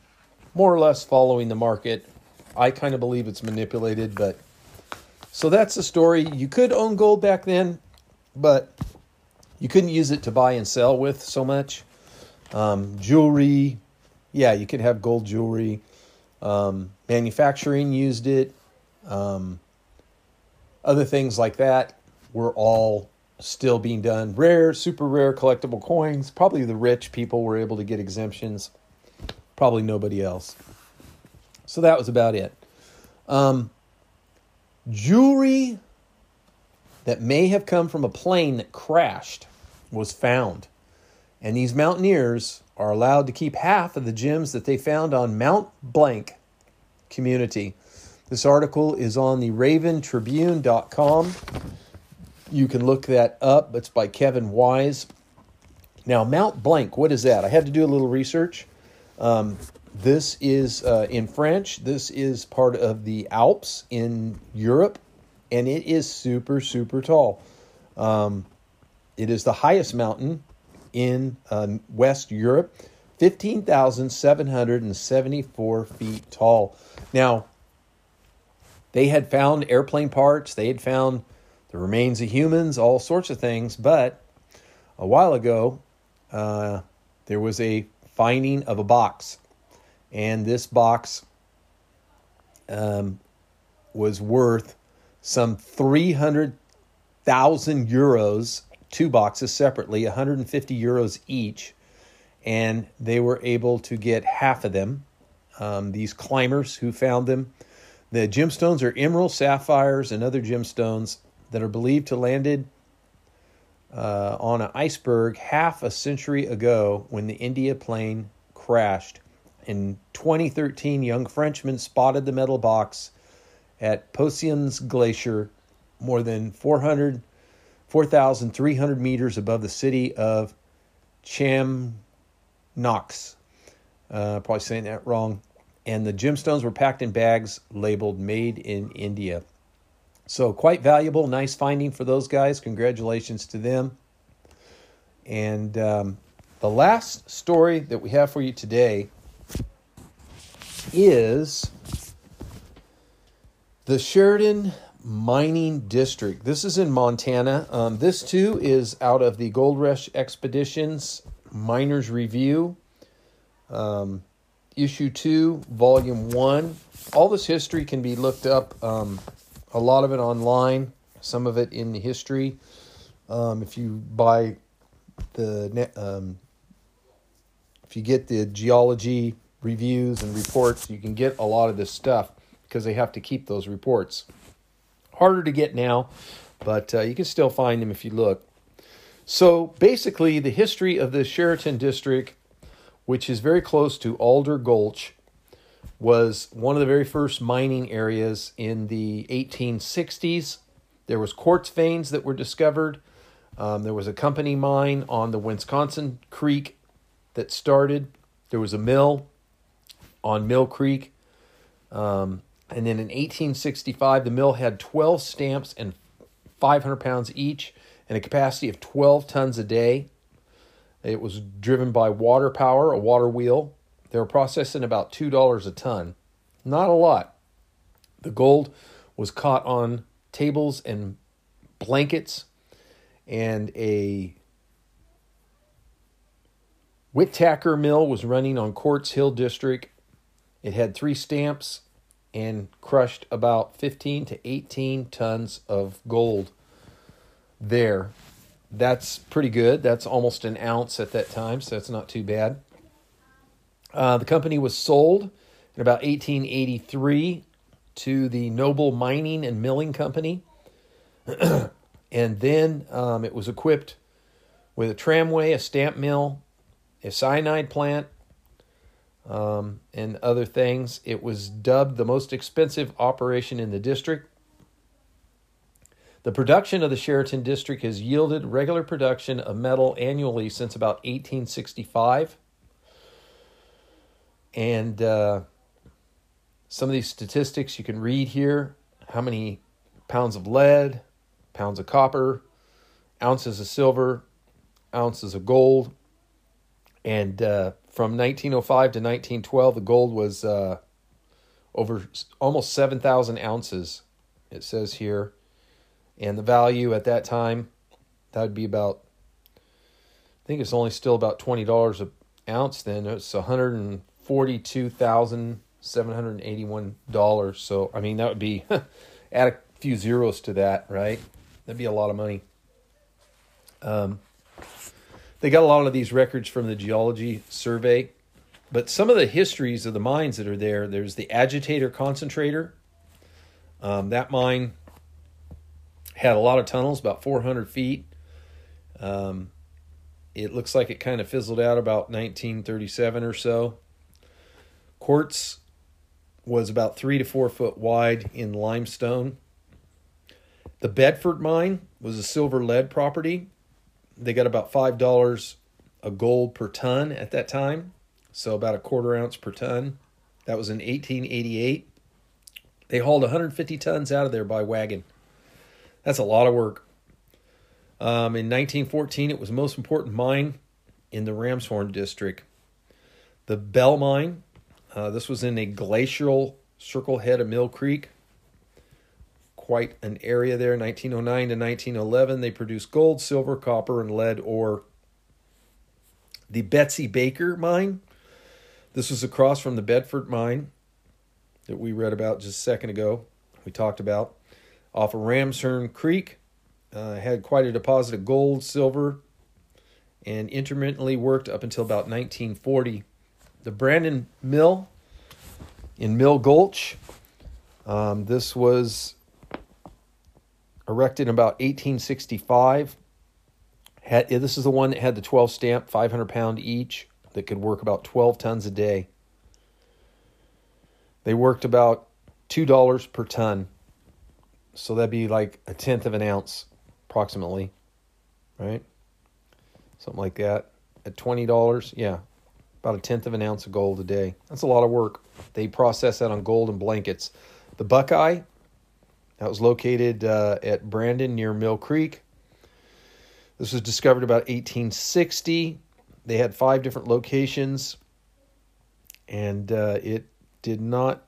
more or less following the market. I kind of believe it's manipulated, but so that's the story. You could own gold back then, but you couldn't use it to buy and sell with so much. Um, jewelry, yeah, you could have gold jewelry. Um, manufacturing used it. Um, other things like that were all still being done. Rare, super rare collectible coins. Probably the rich people were able to get exemptions. Probably nobody else. So that was about it. Um, jewelry that may have come from a plane that crashed was found. And these mountaineers are allowed to keep half of the gems that they found on Mount Blank community. This article is on the raventribune.com. You can look that up. It's by Kevin Wise. Now, Mount Blank, what is that? I had to do a little research. Um, this is uh, in French. This is part of the Alps in Europe, and it is super, super tall. Um, it is the highest mountain in uh, West Europe, 15,774 feet tall. Now, they had found airplane parts, they had found the remains of humans, all sorts of things, but a while ago, uh, there was a finding of a box. And this box um, was worth some 300,000 euros, two boxes separately, 150 euros each. And they were able to get half of them. Um, these climbers who found them the gemstones are emerald, sapphires, and other gemstones that are believed to landed uh, on an iceberg half a century ago when the India plane crashed. In 2013, young Frenchmen spotted the metal box at Bossons Glacier, more than 400, 4,300 meters above the city of Chamonix. Uh, probably saying that wrong and the gemstones were packed in bags labeled made in India. So, quite valuable, nice finding for those guys. Congratulations to them. And um, the last story that we have for you today is the Sheridan Mining District. This is in Montana. Um, this too is out of the Gold Rush Expeditions Miners Review. Um, issue two, volume one. All this history can be looked up, um, a lot of it online, some of it in the history. Um, if you buy the, um, if you get the geology reviews and reports, you can get a lot of this stuff because they have to keep those reports. Harder to get now, but uh, you can still find them if you look. So basically, the history of the Sheridan district which is very close to Alder Gulch, was one of the very first mining areas in the 1860s. There was quartz veins that were discovered. Um, there was a company mine on the Wisconsin Creek that started. There was a mill on Mill Creek. Um, and then in 1865, the mill had 12 stamps and 500 pounds each and a capacity of 12 tons a day. It was driven by water power, a water wheel. They were processing about $2 a ton. Not a lot. The gold was caught on tables and blankets, and a Whittaker mill was running on Quartz Hill District. It had three stamps and crushed about 15 to 18 tons of gold there that's pretty good. That's almost an ounce at that time, so it's not too bad. Uh, the company was sold in about 1883 to the Noble Mining and Milling Company. <clears throat> and then um, it was equipped with a tramway, a stamp mill, a cyanide plant, um, and other things. It was dubbed the most expensive operation in the district the production of the Sheridan District has yielded regular production of metal annually since about 1865. And uh, some of these statistics you can read here how many pounds of lead, pounds of copper, ounces of silver, ounces of gold, And uh, from 1905 to 1912, the gold was uh, over almost 7,000 ounces, it says here. And the value at that time, that would be about, I think it's only still about $20 an ounce then. It's $142,781. So, I mean, that would be, <laughs> add a few zeros to that, right? That'd be a lot of money. Um, they got a lot of these records from the geology survey but some of the histories of the mines that are there there's the agitator concentrator. Um, that mine had a lot of tunnels about 400 feet. Um, it looks like it kind of fizzled out about 1937 or so. Quartz was about three to four foot wide in limestone. The bedford mine was a silver lead property they got about five dollars a gold per ton at that time, so about a quarter ounce per ton. That was in 1888. They hauled 150 tons out of there by wagon. That's a lot of work. Um, in 1914, it was the most important mine in the Ramshorn district. The Bell Mine, uh, this was in a glacial circle head of Mill Creek quite an area there. 1909 to 1911, they produced gold, silver, copper, and lead ore. The Betsy Baker mine, this was across from the Bedford mine that we read about just a second ago. We talked about off of Ramshorn Creek. Uh, had quite a deposit of gold, silver, and intermittently worked up until about 1940. The Brandon Mill in Mill Gulch. Um, this was erected in about 1865. Had, this is the one that had the 12 stamp, 500 pound each, that could work about 12 tons a day. They worked about $2 per ton. So that'd be like a tenth of an ounce, approximately, right? Something like that. At $20, yeah, about a tenth of an ounce of gold a day. That's a lot of work. They process that on gold and blankets. The Buckeye, that was located uh, at Brandon near Mill Creek. This was discovered about 1860. They had five different locations, and uh, it did not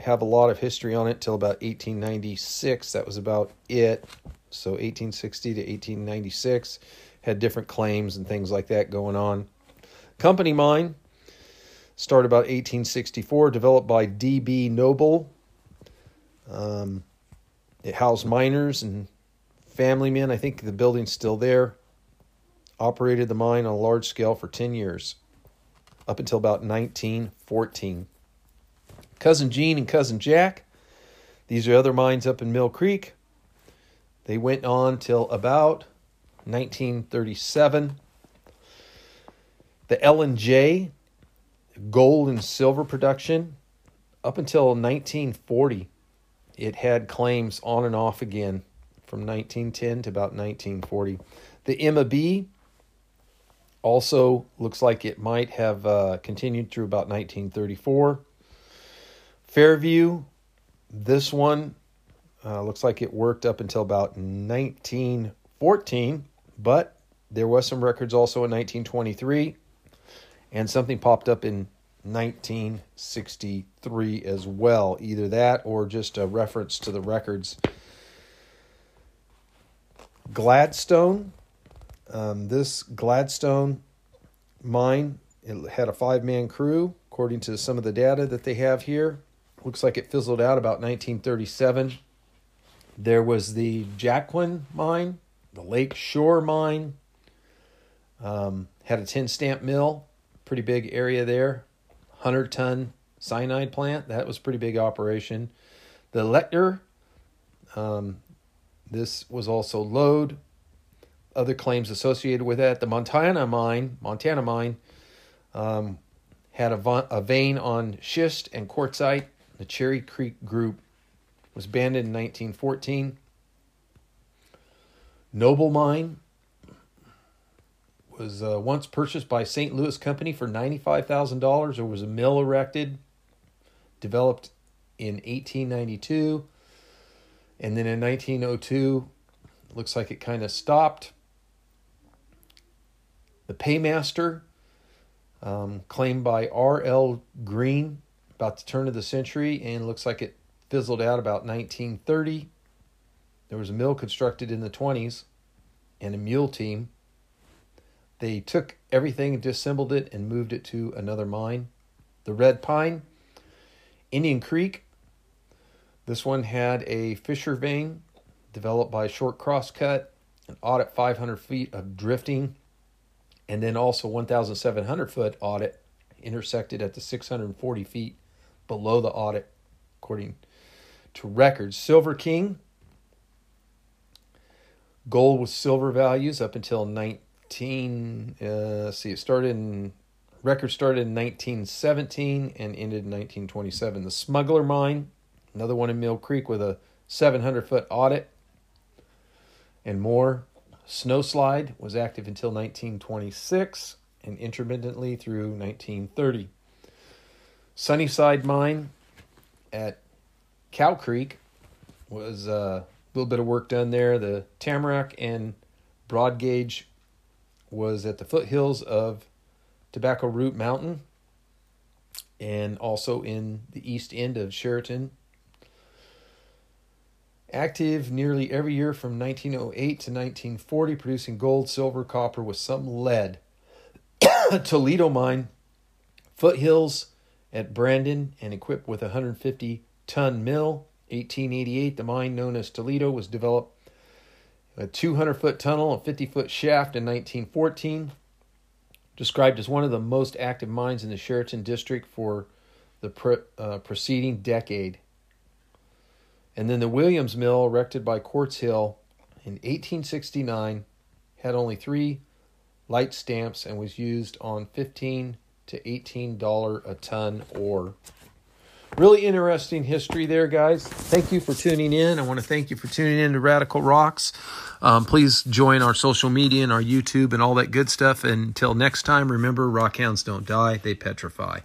have a lot of history on it till about 1896. That was about it. So 1860 to 1896 had different claims and things like that going on. Company mine started about 1864, developed by D.B. Noble. Um, it housed miners and family men. I think the building's still there. Operated the mine on a large scale for 10 years, up until about 1914. Cousin Gene and Cousin Jack, these are other mines up in Mill Creek. They went on till about 1937. The L and J, gold and silver production, up until 1940 it had claims on and off again from 1910 to about 1940. The Emma B also looks like it might have uh, continued through about 1934. Fairview, this one uh, looks like it worked up until about 1914, but there was some records also in 1923, and something popped up in 1963 as well. Either that or just a reference to the records. Gladstone. Um, this Gladstone mine it had a five man crew, according to some of the data that they have here. Looks like it fizzled out about 1937. There was the Jaquin mine, the Lake Shore mine, um, had a 10 stamp mill, pretty big area there. 100 ton cyanide plant. That was pretty big operation. The Lechtner, um, this was also lode. Other claims associated with that. The Montana mine, Montana mine, um, had a, va- a vein on schist and quartzite. The Cherry Creek Group was abandoned in 1914. Noble Mine was uh, once purchased by St. Louis Company for $95,000. There was a mill erected, developed in 1892. And then in 1902, looks like it kind of stopped. The Paymaster, um, claimed by R.L. Green about the turn of the century, and looks like it fizzled out about 1930. There was a mill constructed in the 20s and a mule team. They took everything disassembled it and moved it to another mine. The Red Pine, Indian Creek. This one had a fissure vein developed by a short crosscut, an adit 500 feet of drifting, and then also 1,700 foot adit intersected at the 640 feet below the adit, according to records. Silver King, gold with silver values up until 19. Uh, see, it started in record started in 1917 and ended in 1927. The Smuggler Mine, another one in Mill Creek with a 700 foot adit and more. Snowslide was active until 1926 and intermittently through 1930. Sunnyside Mine at Cow Creek was a little bit of work done there. The Tamarack and Broad Gauge was at the foothills of Tobacco Root Mountain and also in the east end of Sheridan active nearly every year from 1908 to 1940, producing gold, silver, copper with some lead. <coughs> Toledo mine, foothills at Brandon, and equipped with a 150 ton mill. 1888, the mine known as Toledo was developed a 200 foot tunnel, a 50 foot shaft in 1914. Described as one of the most active mines in the Sheridan district for the pre- uh, preceding decade. And then the Williams Mill, erected by Quartz Hill in 1869, had only three light stamps and was used on 15 to 18 dollar a ton ore. Really interesting history there, guys. Thank you for tuning in. I want to thank you for tuning in to Radical Rocks. Um, please join our social media and our YouTube and all that good stuff. And until next time, remember, rockhounds don't die, they petrify.